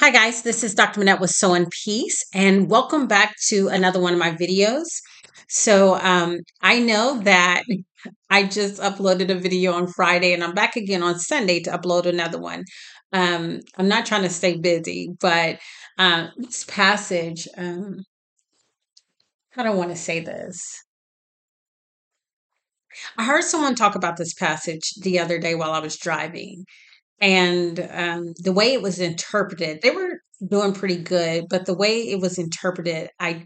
Hi guys, this is Dr. Menete with Sow in Peace and welcome back to another one of my videos. So um, I know that I just uploaded a video on Friday and I'm back again on Sunday to upload another one. Um, I'm not trying to stay busy, but uh, this passage, um, I don't want to say this. I heard someone talk about this passage the other day while I was driving and um, the way it was interpreted they were doing pretty good but the way it was interpreted i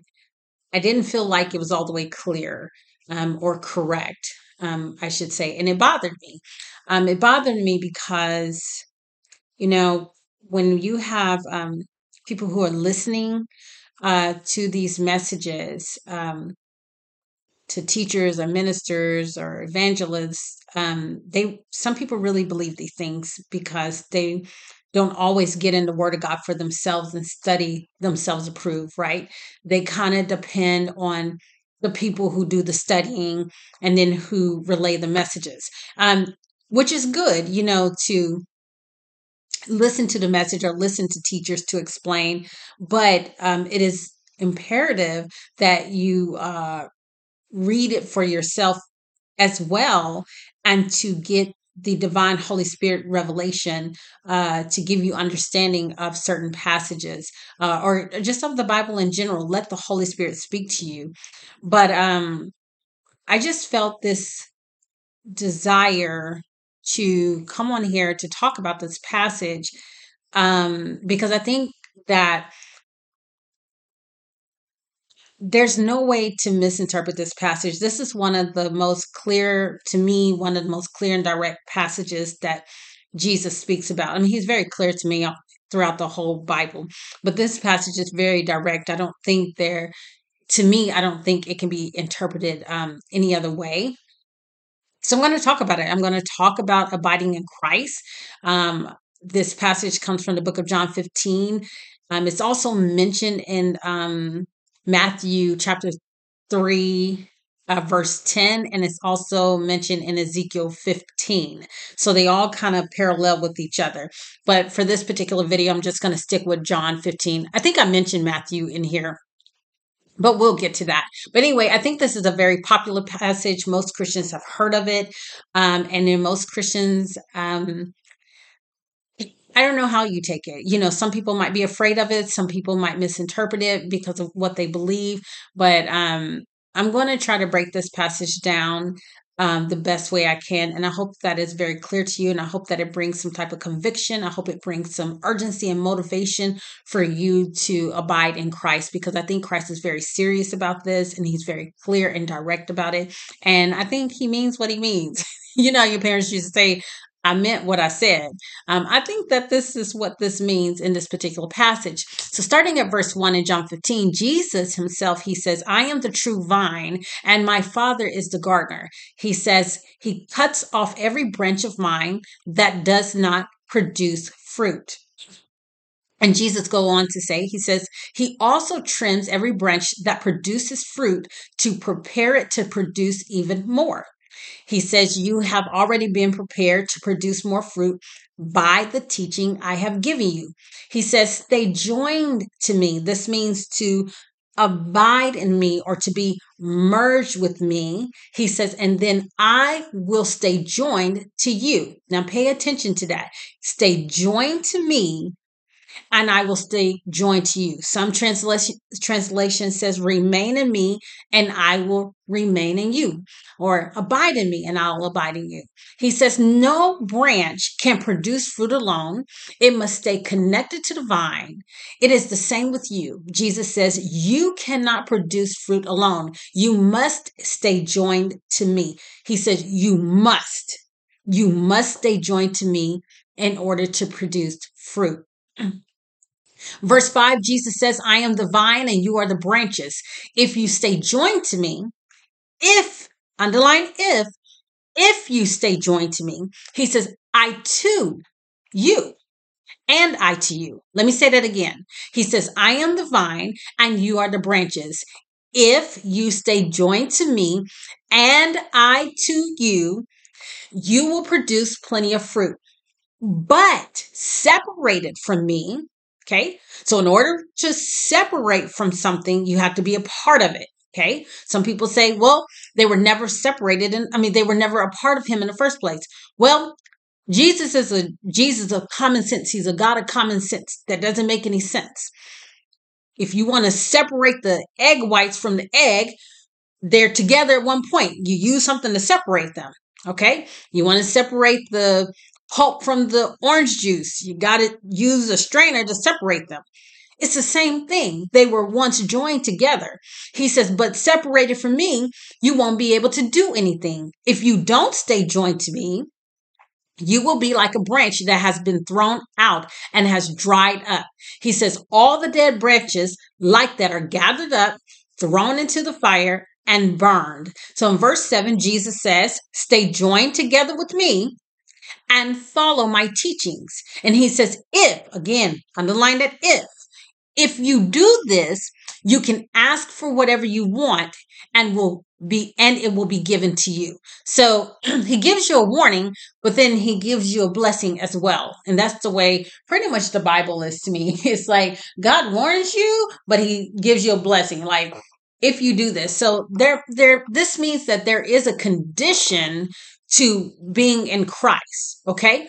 i didn't feel like it was all the way clear um, or correct um, i should say and it bothered me. Um, it bothered me because you know when you have um, people who are listening uh, to these messages um, to teachers or ministers or evangelists um, they some people really believe these things because they don't always get in the word of god for themselves and study themselves approve right? They kind of depend on the people who do the studying and then who relay the messages um, which is good you know to listen to the message or listen to teachers to explain but um, it is imperative that you uh, read it for yourself as well and to get the divine holy spirit revelation uh, to give you understanding of certain passages uh, or just of the bible in general. Let the holy spirit speak to you. But um i just felt this desire to come on here to talk about this passage um because i think that there's no way to misinterpret this passage. This is one of the most clear, to me, one of the most clear and direct passages that Jesus speaks about. I mean, he's very clear to me throughout the whole Bible, but this passage is very direct. I don't think there, to me, I don't think it can be interpreted um, any other way. So I'm going to talk about it. I'm going to talk about abiding in Christ. Um, this passage comes from the book of John 15. Um, it's also mentioned in um, Matthew chapter 3, uh, verse 10, and it's also mentioned in Ezekiel 15. So they all kind of parallel with each other. But for this particular video, I'm just going to stick with John 15. I think I mentioned Matthew in here. But we'll get to that. But anyway, I think this is a very popular passage. Most Christians have heard of it. Um, and then most Christians um, I don't know how you take it. You know, some people might be afraid of it, some people might misinterpret it because of what they believe, but um I'm going to try to break this passage down um, the best way I can. And I hope that is very clear to you. And I hope that it brings some type of conviction. I hope it brings some urgency and motivation for you to abide in Christ because I think Christ is very serious about this and he's very clear and direct about it. And I think he means what he means. you know, your parents used to say, I meant what I said. Um, I think that this is what this means in this particular passage. So, starting at verse 1 in John 15, Jesus himself, he says, I am the true vine, and my Father is the gardener. He says, He cuts off every branch of mine that does not produce fruit. And Jesus go on to say, he says, he also trims every branch that produces fruit to prepare it to produce even more. He says, You have already been prepared to produce more fruit by the teaching I have given you. He says, Stay joined to me. This means to abide in me or to be merged with me. He says, and then I will stay joined to you. Now pay attention to that. Stay joined to me and I will stay joined to you. Some translation translation says remain in me and I will remain in you or abide in me and I'll abide in you. He says no branch can produce fruit alone. It must stay connected to the vine. It is the same with you. Jesus says you cannot produce fruit alone. You must stay joined to me. He says you must. You must stay joined to me in order to produce fruit. Verse 5, Jesus says, I am the vine and you are the branches. If you stay joined to me, if, underline if, if you stay joined to me, he says, I to you, and I to you. Let me say that again. He says, I am the vine and you are the branches. If you stay joined to me and I to you, you will produce plenty of fruit. But separated from me, Okay. So in order to separate from something, you have to be a part of it. Okay. Some people say, well, they were never separated. And I mean, they were never a part of him in the first place. Well, Jesus is a Jesus of common sense. He's a God of common sense. That doesn't make any sense. If you want to separate the egg whites from the egg, they're together at one point. You use something to separate them. Okay. You want to separate the pulp from the orange juice. You got to use a strainer to separate them. It's the same thing. They were once joined together. He says, but separated from me, you won't be able to do anything. If you don't stay joined to me, you will be like a branch that has been thrown out and has dried up. He says, all the dead branches like that are gathered up, thrown into the fire, and burned. So in verse 7, Jesus says, Stay joined together with me and follow my teachings. And he says, If, again, underline that if, if you do this, you can ask for whatever you want and will be and it will be given to you. So he gives you a warning, but then he gives you a blessing as well. And that's the way pretty much the Bible is to me. It's like God warns you, but he gives you a blessing. Like if you do this. So there there this means that there is a condition to being in Christ, okay?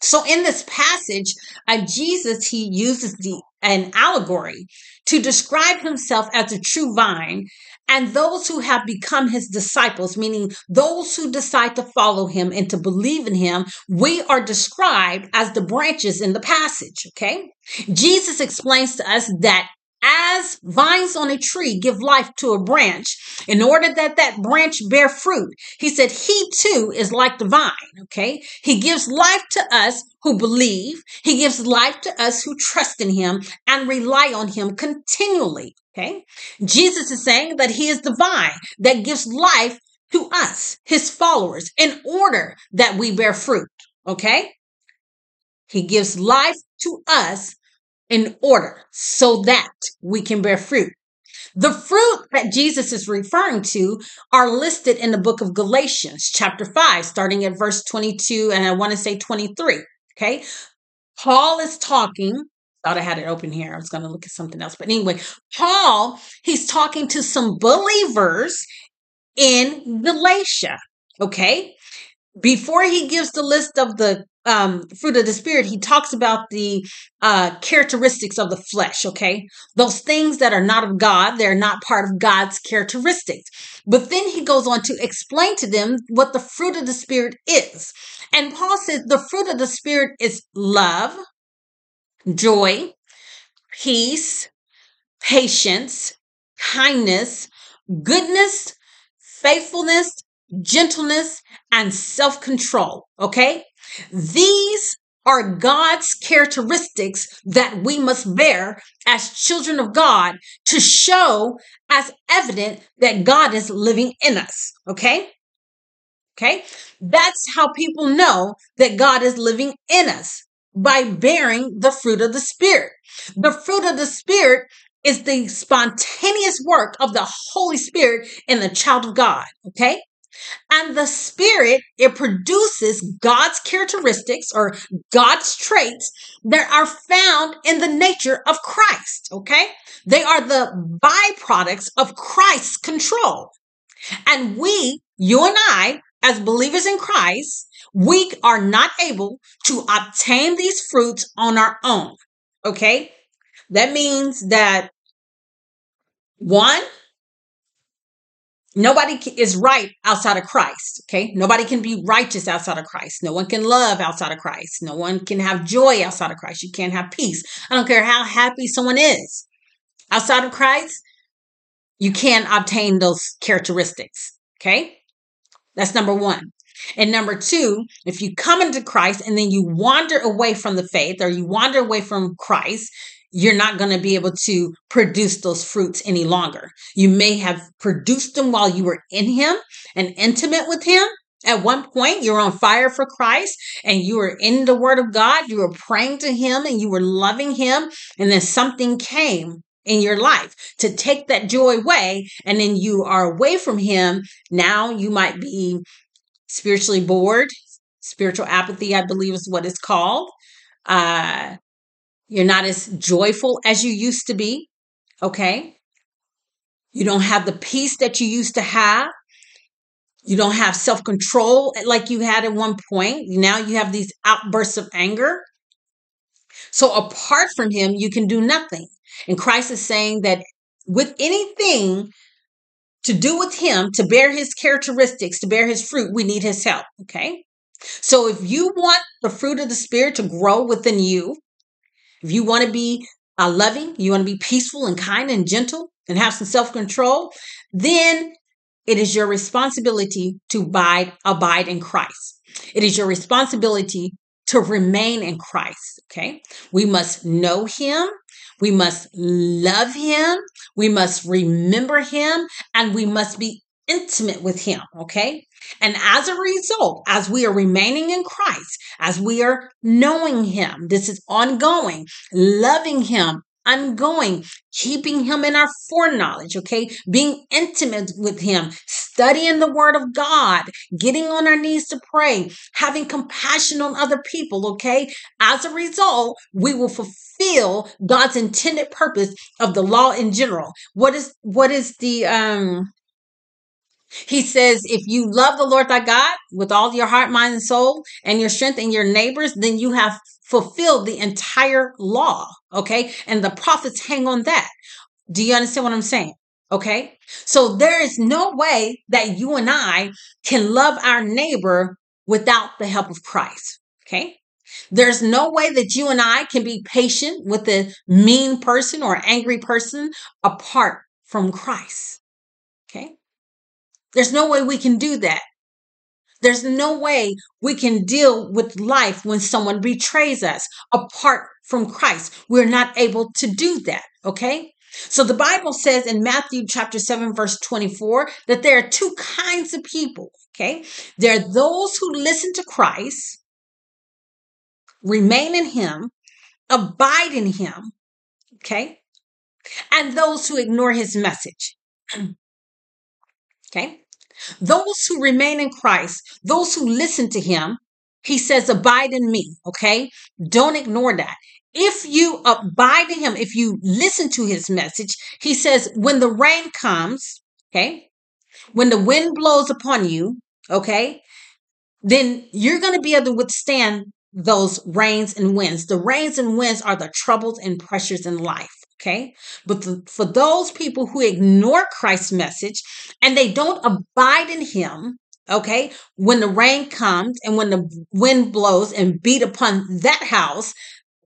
So in this passage, uh, Jesus he uses the an allegory to describe himself as a true vine and those who have become his disciples, meaning those who decide to follow him and to believe in him, we are described as the branches in the passage. Okay. Jesus explains to us that as vines on a tree give life to a branch in order that that branch bear fruit. He said he too is like the vine okay? He gives life to us who believe. He gives life to us who trust in him and rely on him continually okay? Jesus is saying that he is the vine that gives life to us his followers in order that we bear fruit okay? He gives life to us in order so that we can bear fruit. The fruit that Jesus is referring to are listed in the book of Galatians, chapter 5, starting at verse 22, and I want to say 23. Okay. Paul is talking. Thought I had it open here. I was going to look at something else. But anyway, Paul, he's talking to some believers in Galatia. Okay. Before he gives the list of the um, fruit of the spirit, he talks about the uh, characteristics of the flesh. Okay, those things that are not of God, they're not part of God's characteristics. But then he goes on to explain to them what the fruit of the spirit is. And Paul says the fruit of the spirit is love, joy, peace, patience, kindness, goodness, faithfulness, gentleness, and self control. Okay. These are God's characteristics that we must bear as children of God to show as evident that God is living in us. Okay. Okay. That's how people know that God is living in us by bearing the fruit of the Spirit. The fruit of the Spirit is the spontaneous work of the Holy Spirit in the child of God. Okay. And the spirit, it produces God's characteristics or God's traits that are found in the nature of Christ. Okay. They are the byproducts of Christ's control. And we, you and I, as believers in Christ, we are not able to obtain these fruits on our own. Okay. That means that one, Nobody is right outside of Christ. Okay. Nobody can be righteous outside of Christ. No one can love outside of Christ. No one can have joy outside of Christ. You can't have peace. I don't care how happy someone is. Outside of Christ, you can't obtain those characteristics. Okay. That's number one. And number two, if you come into Christ and then you wander away from the faith or you wander away from Christ, you're not going to be able to produce those fruits any longer. You may have produced them while you were in Him and intimate with Him. At one point, you're on fire for Christ and you were in the Word of God. You were praying to Him and you were loving Him. And then something came in your life to take that joy away. And then you are away from Him. Now you might be spiritually bored. Spiritual apathy, I believe, is what it's called. Uh, You're not as joyful as you used to be. Okay. You don't have the peace that you used to have. You don't have self control like you had at one point. Now you have these outbursts of anger. So apart from him, you can do nothing. And Christ is saying that with anything to do with him, to bear his characteristics, to bear his fruit, we need his help. Okay. So if you want the fruit of the Spirit to grow within you, if you want to be uh, loving, you want to be peaceful and kind and gentle and have some self control, then it is your responsibility to abide, abide in Christ. It is your responsibility to remain in Christ. Okay. We must know him. We must love him. We must remember him and we must be intimate with him. Okay. And as a result, as we are remaining in Christ, as we are knowing him, this is ongoing, loving him, ongoing, keeping him in our foreknowledge, okay? Being intimate with him, studying the word of God, getting on our knees to pray, having compassion on other people, okay? As a result, we will fulfill God's intended purpose of the law in general. What is what is the um he says, if you love the Lord thy God with all your heart, mind, and soul, and your strength and your neighbors, then you have fulfilled the entire law. Okay. And the prophets hang on that. Do you understand what I'm saying? Okay. So there is no way that you and I can love our neighbor without the help of Christ. Okay. There's no way that you and I can be patient with a mean person or angry person apart from Christ. There's no way we can do that. There's no way we can deal with life when someone betrays us apart from Christ. We're not able to do that. Okay. So the Bible says in Matthew chapter 7, verse 24, that there are two kinds of people. Okay. There are those who listen to Christ, remain in Him, abide in Him. Okay. And those who ignore His message. okay. Those who remain in Christ, those who listen to him, he says, abide in me. Okay. Don't ignore that. If you abide in him, if you listen to his message, he says, when the rain comes, okay, when the wind blows upon you, okay, then you're going to be able to withstand those rains and winds. The rains and winds are the troubles and pressures in life. Okay. But the, for those people who ignore Christ's message and they don't abide in him, okay, when the rain comes and when the wind blows and beat upon that house,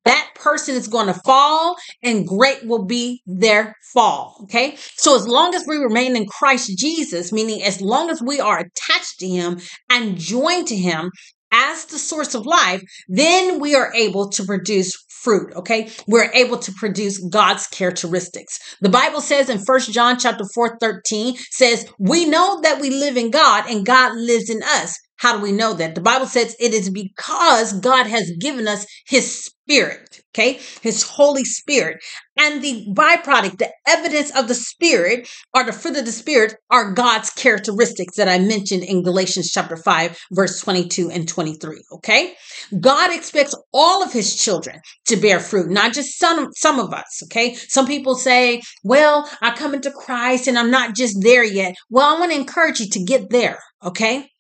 that person is going to fall and great will be their fall. Okay. So as long as we remain in Christ Jesus, meaning as long as we are attached to him and joined to him as the source of life, then we are able to produce fruit okay? We're able to produce god's characteristics. The bible says in First john chapter 4 13 says we know that we live in god and god lives in us how do we know that? The bible says it is because god has given us his spirit okay? His holy spirit. And the byproduct the evidence of the spirit or the fruit of the spirit are god's characteristics that i mentioned in galatians chapter 5 verse 22 and 23 okay? God expects all of his children to bear fruit not just some some of us okay? Some people say well i come into christ and i'm not just there yet. Well i want to encourage you to get there okay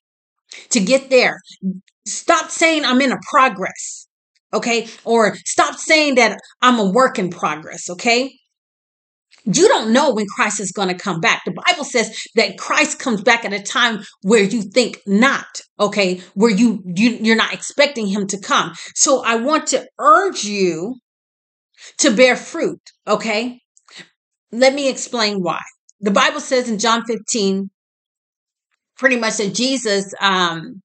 to get there stop saying i'm in a progress okay? Or stop saying that I'm a work in progress, okay? You don't know when Christ is going to come back. The Bible says that Christ comes back at a time where you think not, okay? Where you, you you're not expecting him to come. So I want to urge you to bear fruit, okay? Let me explain why. The Bible says in John 15 pretty much that Jesus um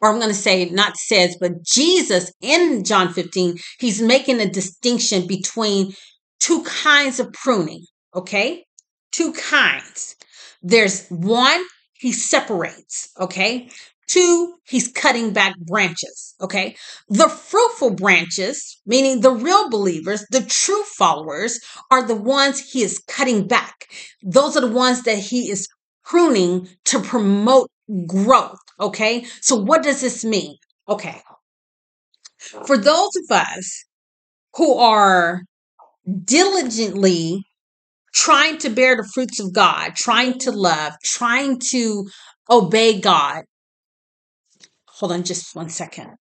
or I'm going to say not says, but Jesus in John 15, he's making a distinction between two kinds of pruning, okay? Two kinds. There's one, he separates, okay? Two, he's cutting back branches, okay? The fruitful branches, meaning the real believers, the true followers, are the ones he is cutting back. Those are the ones that he is pruning to promote growth. Okay. So what does this mean? Okay. For those of us who are diligently trying to bear the fruits of God, trying to love, trying to obey God. Hold on just one second.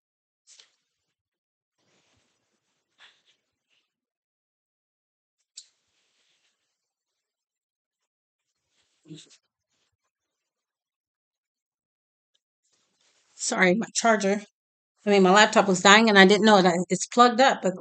Sorry, my charger. I mean, my laptop was dying and I didn't know it. It's plugged up, but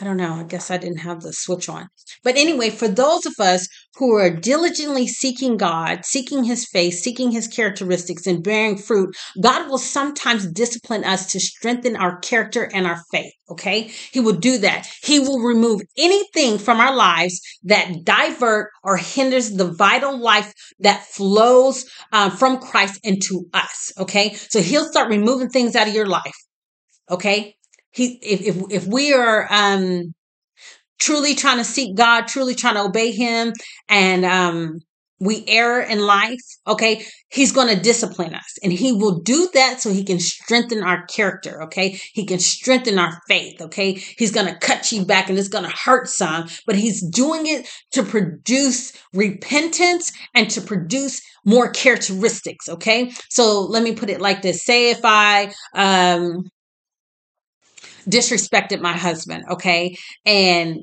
I don't know. I guess I didn't have the switch on. But anyway, for those of us who are diligently seeking God, seeking his face, seeking his characteristics, and bearing fruit, God will sometimes discipline us to strengthen our character and our faith. Okay. He will do that. He will remove anything from our lives that divert or hinders the vital life that flows uh, from Christ into us. Okay. So he'll start removing things out of your life. Okay he if if, if we are um truly trying to seek God, truly trying to obey him and um we err in life, okay, he's going to discipline us and he will do that so he can strengthen our character, okay? He can strengthen our faith, okay? He's going to cut you back and it's going to hurt some, but he's doing it to produce repentance and to produce more characteristics, okay? So let me put it like this. Say if I um disrespected my husband, okay? And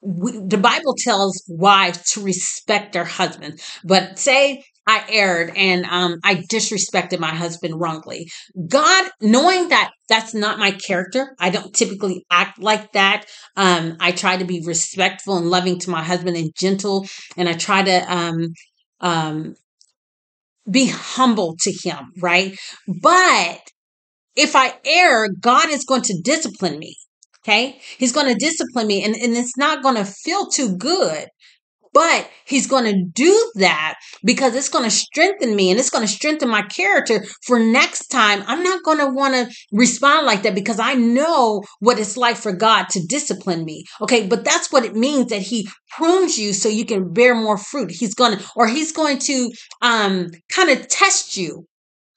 we, the Bible tells wives to respect their husband. But say I erred and um, I disrespected my husband wrongly. God, knowing that that's not my character, I don't typically act like that. Um, I try to be respectful and loving to my husband and gentle, and I try to um, um, be humble to him, right? But if I err, God is going to discipline me. Okay. He's going to discipline me and, and it's not going to feel too good. But he's going to do that because it's going to strengthen me and it's going to strengthen my character for next time. I'm not going to want to respond like that because I know what it's like for God to discipline me. Okay. But that's what it means that he prunes you so you can bear more fruit. He's going to, or he's going to, um, kind of test you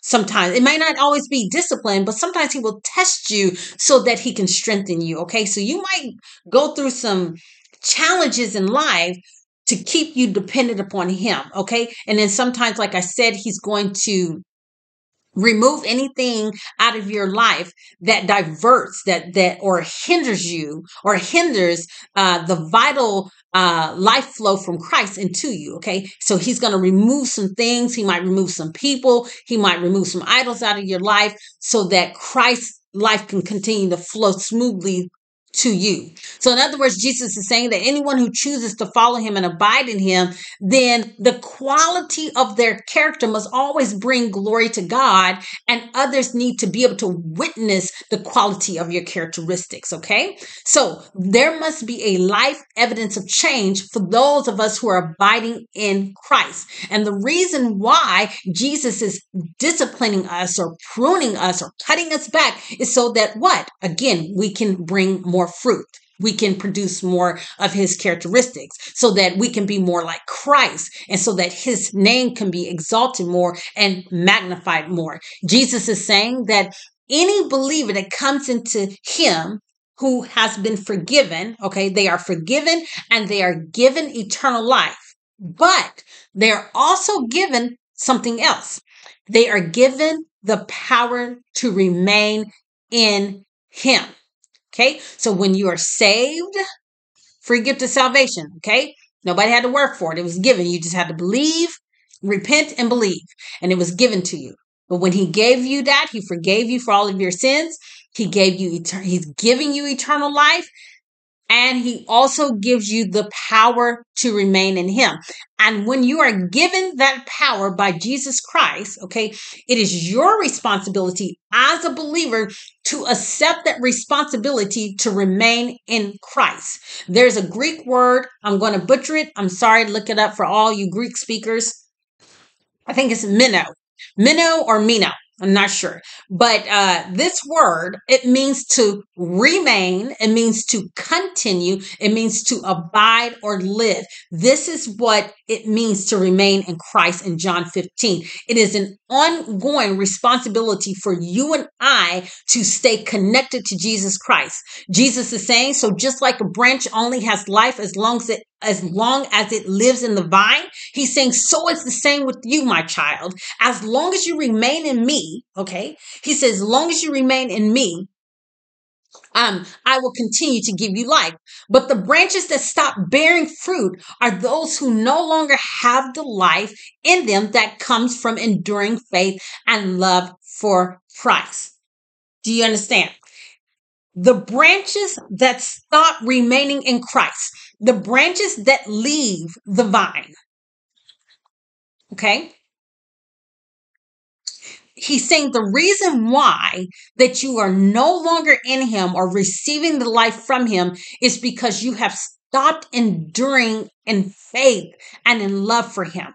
sometimes. It may not always be discipline but sometimes he will test you so that he can strengthen you okay? So you might go through some challenges in life to keep you dependent upon him okay? And then sometimes like i said he's going to remove anything out of your life that diverts that that or hinders you or hinders uh the vital uh life flow from christ into you okay? So he's going to remove some things. He might remove some people. He might remove some idols out of your life so that christ's life can continue to flow smoothly to you. So, in other words, Jesus is saying that anyone who chooses to follow him and abide in him, then the quality of their character must always bring glory to God, and others need to be able to witness the quality of your characteristics. Okay. So, there must be a life evidence of change for those of us who are abiding in Christ. And the reason why Jesus is disciplining us or pruning us or cutting us back is so that what? Again, we can bring more more fruit. We can produce more of his characteristics so that we can be more like Christ and so that his name can be exalted more and magnified more. Jesus is saying that any believer that comes into him who has been forgiven, okay, they are forgiven and they are given eternal life, but they're also given something else. They are given the power to remain in him. Okay. So when you are saved, free gift of salvation. Okay. Nobody had to work for it. It was given. You just had to believe, repent, and believe. And it was given to you. But when he gave you that, he forgave you for all of your sins. He gave you, he's giving you eternal life and he also gives you the power to remain in him. And when you are given that power by Jesus Christ, okay, it is your responsibility as a believer to accept that responsibility to remain in Christ. There's a Greek word, I'm going to butcher it. I'm sorry, look it up for all you Greek speakers. I think it's meno, meno or meno. I'm not sure. But uh, this word, it means to remain, it means to continue, it means to abide or live. This is what it means to remain in Christ in John 15. It is an ongoing responsibility for you and I to stay connected to Jesus Christ. Jesus is saying, so just like a branch only has life as long as it as long as it lives in the vine. He's saying, so it's the same with you, my child. As long as you remain in me, okay? He says, as long as you remain in me, um, I will continue to give you life. But the branches that stop bearing fruit are those who no longer have the life in them that comes from enduring faith and love for Christ. Do you understand? The branches that stop remaining in Christ, the branches that leave the vine. Okay? He's saying the reason why that you are no longer in him or receiving the life from him is because you have stopped enduring in faith and in love for him.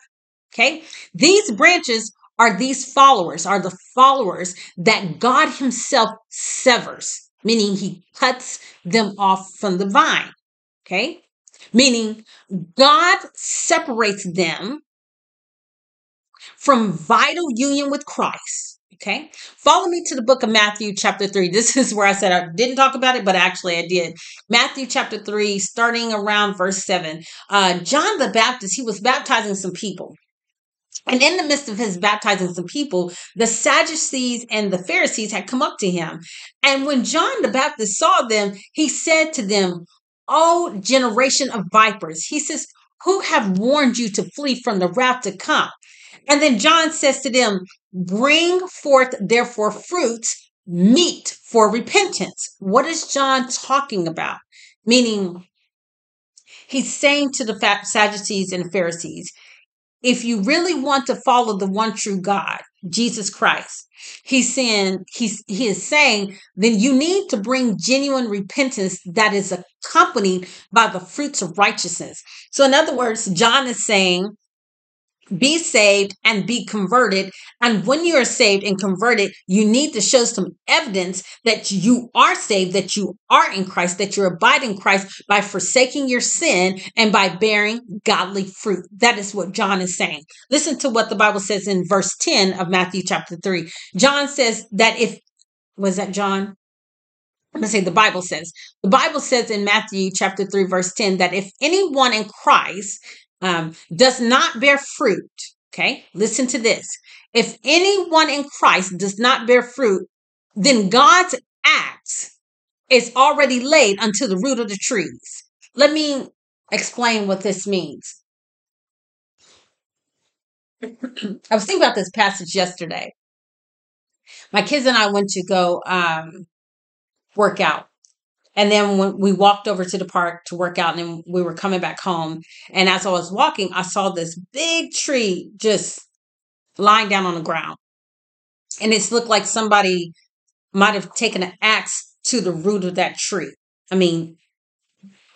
Okay? These branches are these followers, are the followers that God himself severs, meaning he cuts them off from the vine. Okay? meaning God separates them from vital union with Christ. Okay. Follow me to the book of Matthew, chapter 3. This is where I said I didn't talk about it, but actually I did. Matthew, chapter 3, starting around verse 7. Uh, John the Baptist, he was baptizing some people. And in the midst of his baptizing some people, the Sadducees and the Pharisees had come up to him. And when John the Baptist saw them, he said to them, O generation of vipers. He says, Who have warned you to flee from the wrath to come? And then John says to them, Bring forth therefore fruits meet for repentance. What is John talking about? Meaning, he's saying to the Sadducees and Pharisees, if you really want to follow the one true God, Jesus Christ, he's saying he's he is saying then you need to bring genuine repentance that is accompanied by the fruits of righteousness. So in other words, John is saying be saved and be converted. And when you are saved and converted, you need to show some evidence that you are saved, that you are in Christ, that you're abiding Christ by forsaking your sin and by bearing godly fruit. That is what John is saying. Listen to what the Bible says in verse 10 of Matthew chapter 3. John says that if, was that John? I'm going to say the Bible says. The Bible says in Matthew chapter 3, verse 10, that if anyone in Christ um, does not bear fruit, okay, listen to this. If anyone in Christ does not bear fruit, then God's axe is already laid unto the root of the trees. Let me explain what this means. I was thinking about this passage yesterday. My kids and I went to go um, work out. And then when we walked over to the park to work out, and then we were coming back home. And as I was walking, I saw this big tree just lying down on the ground. And it looked like somebody might have taken an axe to the root of that tree. I mean,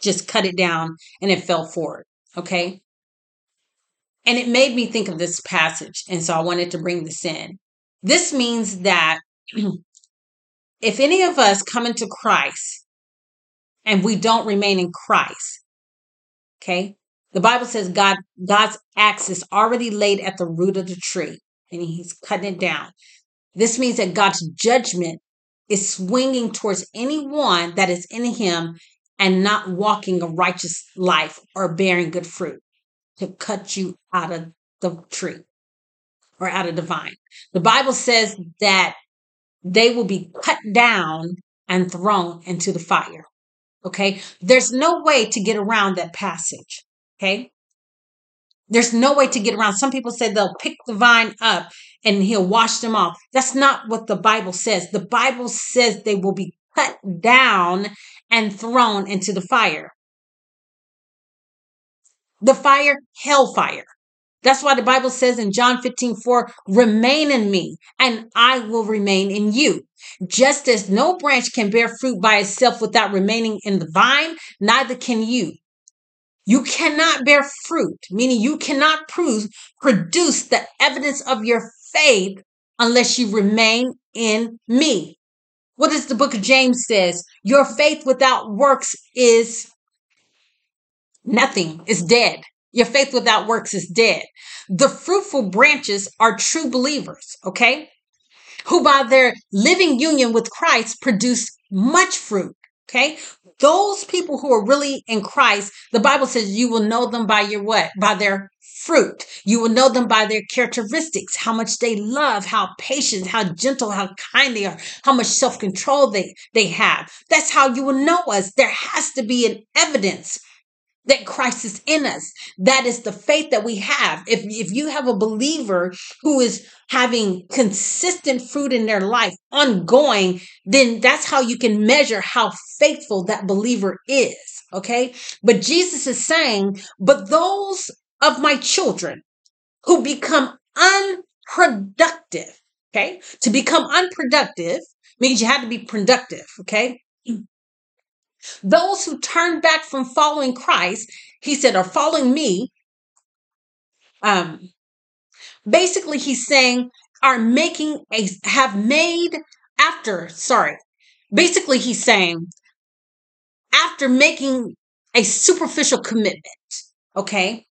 just cut it down and it fell forward. Okay. And it made me think of this passage. And so I wanted to bring this in. This means that if any of us come into Christ and we don't remain in Christ, okay, the Bible says God God's axe is already laid at the root of the tree and he's cutting it down. This means that God's judgment is swinging towards anyone that is in him and not walking a righteous life or bearing good fruit to cut you out of the tree or out of the vine. The Bible says that they will be cut down and thrown into the fire. Okay. There's no way to get around that passage. Okay. There's no way to get around. Some people say they'll pick the vine up and he'll wash them off. That's not what the Bible says. The Bible says they will be cut down and thrown into the fire. The fire, hellfire. That's why the Bible says in John 15, 4, remain in me and I will remain in you. Just as no branch can bear fruit by itself without remaining in the vine, neither can you. You cannot bear fruit, meaning you cannot prove, produce the evidence of your faith unless you remain in me. What does the book of James says? Your faith without works is nothing, is dead. Your faith without works is dead. The fruitful branches are true believers, okay? Who by their living union with Christ produce much fruit, okay? Those people who are really in Christ, the Bible says you will know them by your what? By their fruit. You will know them by their characteristics, how much they love, how patient, how gentle, how kind they are, how much self-control they, they have. That's how you will know us. There has to be an evidence that Christ is in us. That is the faith that we have. If, if you have a believer who is having consistent fruit in their life, ongoing, then that's how you can measure how faithful that believer is. Okay. But Jesus is saying, but those of my children who become unproductive, okay, to become unproductive means you have to be productive. Okay. Those who turn back from following Christ, he said, are following me. Um, basically, he's saying, are making a, have made after, sorry. Basically, he's saying, after making a superficial commitment, okay?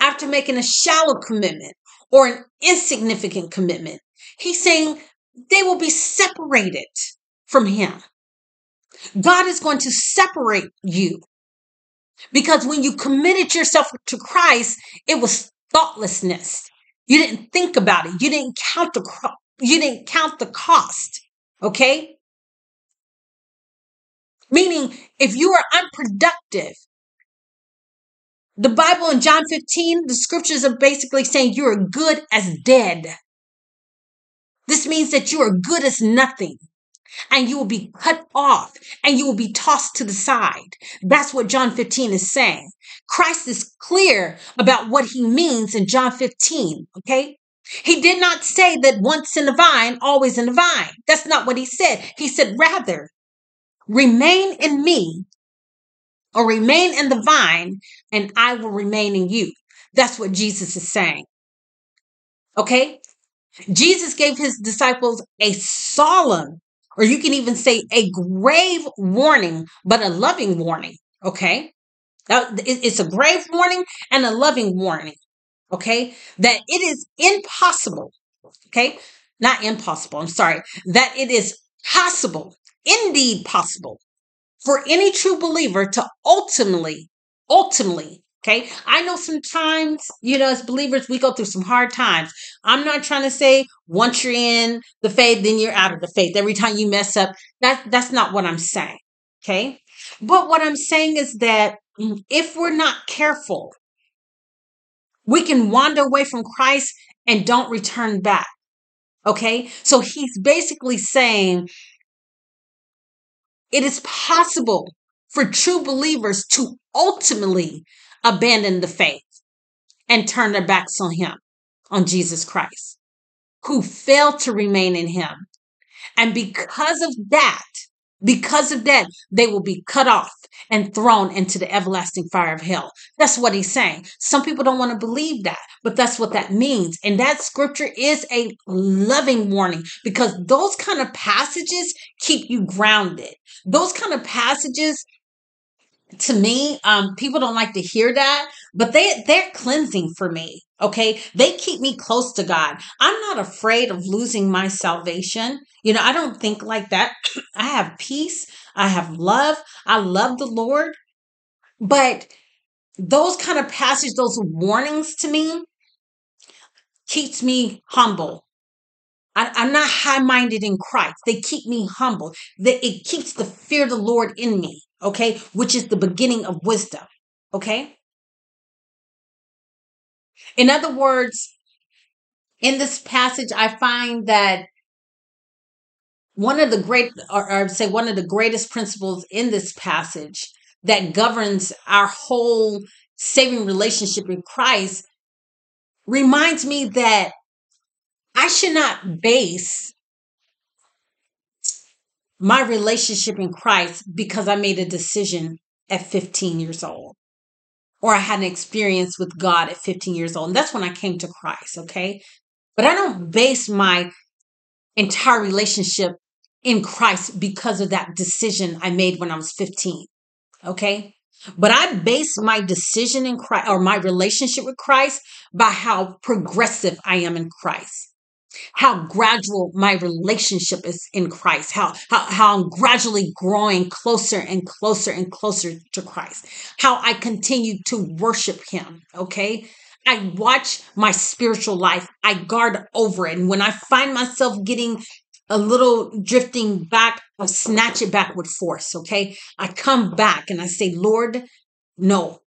After making a shallow commitment or an insignificant commitment, he's saying they will be separated from Him. God is going to separate you because when you committed yourself to Christ, it was thoughtlessness. You didn't think about it. You didn't count the you didn't count the cost. Okay? Meaning, if you are unproductive, the Bible in John 15, the scriptures are basically saying you are good as dead. This means that you are good as nothing and you will be cut off and you will be tossed to the side. That's what John 15 is saying. Christ is clear about what he means in John 15, okay? He did not say that once in the vine, always in the vine. That's not what he said. He said, rather, remain in me or remain in the vine and I will remain in you. That's what Jesus is saying. Okay? Jesus gave his disciples a solemn or you can even say a grave warning, but a loving warning. Okay. It's a grave warning and a loving warning. Okay. That it is impossible. Okay. Not impossible. I'm sorry. That it is possible, indeed possible for any true believer to ultimately, ultimately Okay. I know sometimes, you know, as believers, we go through some hard times. I'm not trying to say once you're in the faith, then you're out of the faith. Every time you mess up, that, that's not what I'm saying. Okay. But what I'm saying is that if we're not careful, we can wander away from Christ and don't return back. Okay. So he's basically saying it is possible for true believers to ultimately abandoned the faith and turned their backs on him, on Jesus Christ, who failed to remain in him. And because of that, because of that, they will be cut off and thrown into the everlasting fire of hell. That's what he's saying. Some people don't want to believe that, but that's what that means. And that scripture is a loving warning because those kind of passages keep you grounded. Those kind of passages to me um people don't like to hear that but they they're cleansing for me okay? They keep me close to god. I'm not afraid of losing my salvation. You know i don't think like that. I have peace. I have love. I love the lord. But those kind of passages those warnings to me keeps me humble. I, am not high-minded in Christ. They keep me humble. That it keeps the fear of the Lord in me okay, which is the beginning of wisdom, okay? In other words, in this passage, I find that one of the great, or, or say one of the greatest principles in this passage that governs our whole saving relationship in Christ reminds me that I should not base my relationship in Christ because I made a decision at 15 years old. or I had an experience with God at 15 years old. And that's when I came to Christ, okay? But I don't base my entire relationship in Christ because of that decision I made when I was 15, okay? But I base my decision in Christ or my relationship with Christ by how progressive I am in Christ how gradual my relationship is in Christ, how, how, how I'm gradually growing closer and closer and closer to Christ, how I continue to worship Him. Okay. I watch my spiritual life, I guard over it. And when I find myself getting a little drifting back, I snatch it back with force. Okay. I come back and I say, Lord, no,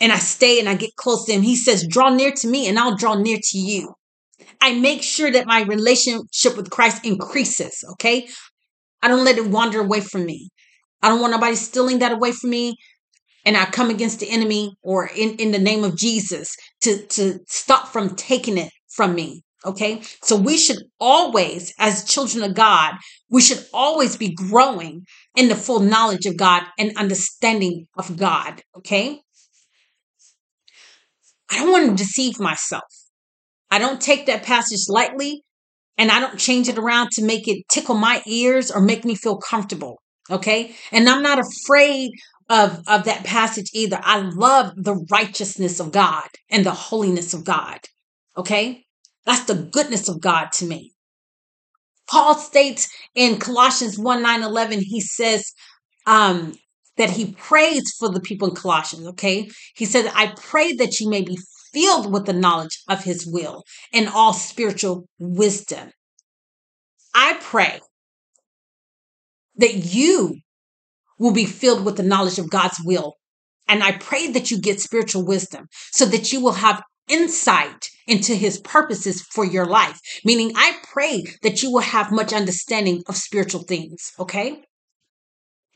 and I stay and I get close to him. He says, Draw near to me and I'll draw near to you. I make sure that my relationship with Christ increases, okay? I don't let it wander away from me. I don't want nobody stealing that away from me. And I come against the enemy or in, in the name of Jesus to, to stop from taking it from me. Okay. So we should always, as children of God, we should always be growing in the full knowledge of God and understanding of God. Okay. I don't want to deceive myself. I don't take that passage lightly and I don't change it around to make it tickle my ears or make me feel comfortable. Okay. And I'm not afraid of, of that passage either. I love the righteousness of God and the holiness of God. Okay. That's the goodness of God to me. Paul states in Colossians 1 9 11, he says, um, that he prays for the people in Colossians. Okay. He said, I pray that you may be filled with the knowledge of his will and all spiritual wisdom. I pray that you will be filled with the knowledge of God's will. And I pray that you get spiritual wisdom so that you will have insight into his purposes for your life. Meaning, I pray that you will have much understanding of spiritual things. Okay.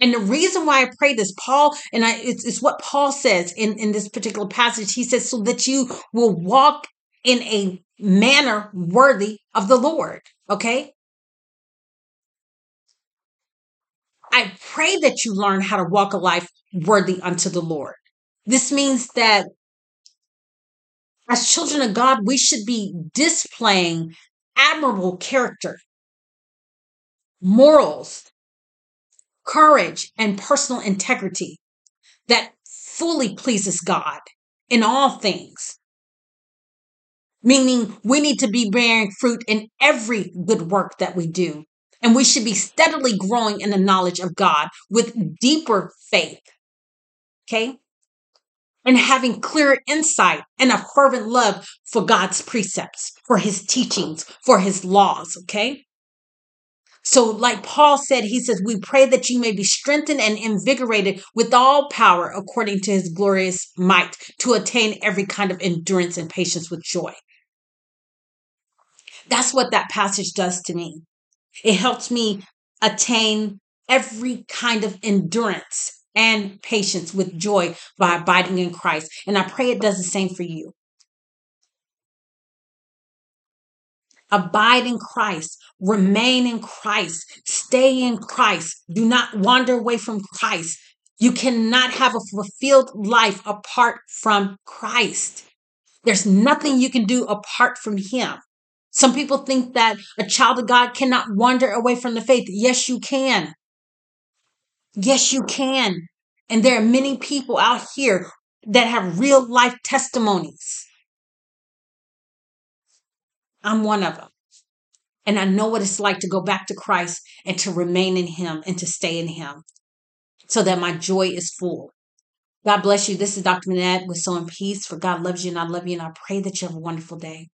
And the reason why I pray this, Paul, and I, it's, it's what Paul says in, in this particular passage. He says, so that you will walk in a manner worthy of the Lord. Okay. I pray that you learn how to walk a life worthy unto the Lord. This means that as children of God, we should be displaying admirable character, morals, courage, and personal integrity that fully pleases God in all things. Meaning, we need to be bearing fruit in every good work that we do. And we should be steadily growing in the knowledge of God with deeper faith. Okay? And having clear insight and a fervent love for God's precepts, for his teachings, for his laws. Okay? So, like Paul said, he says, We pray that you may be strengthened and invigorated with all power according to his glorious might to attain every kind of endurance and patience with joy. That's what that passage does to me. It helps me attain every kind of endurance and patience with joy by abiding in Christ. And I pray it does the same for you. Abide in Christ, remain in Christ, stay in Christ. Do not wander away from Christ. You cannot have a fulfilled life apart from Christ. There's nothing you can do apart from Him. Some people think that a child of God cannot wander away from the faith. Yes, you can. Yes, you can. And there are many people out here that have real life testimonies. I'm one of them. And I know what it's like to go back to Christ and to remain in Him and to stay in Him so that my joy is full. God bless you. This is Dr. Menete with Sowing Peace, for God loves you and I love you. And I pray that you have a wonderful day.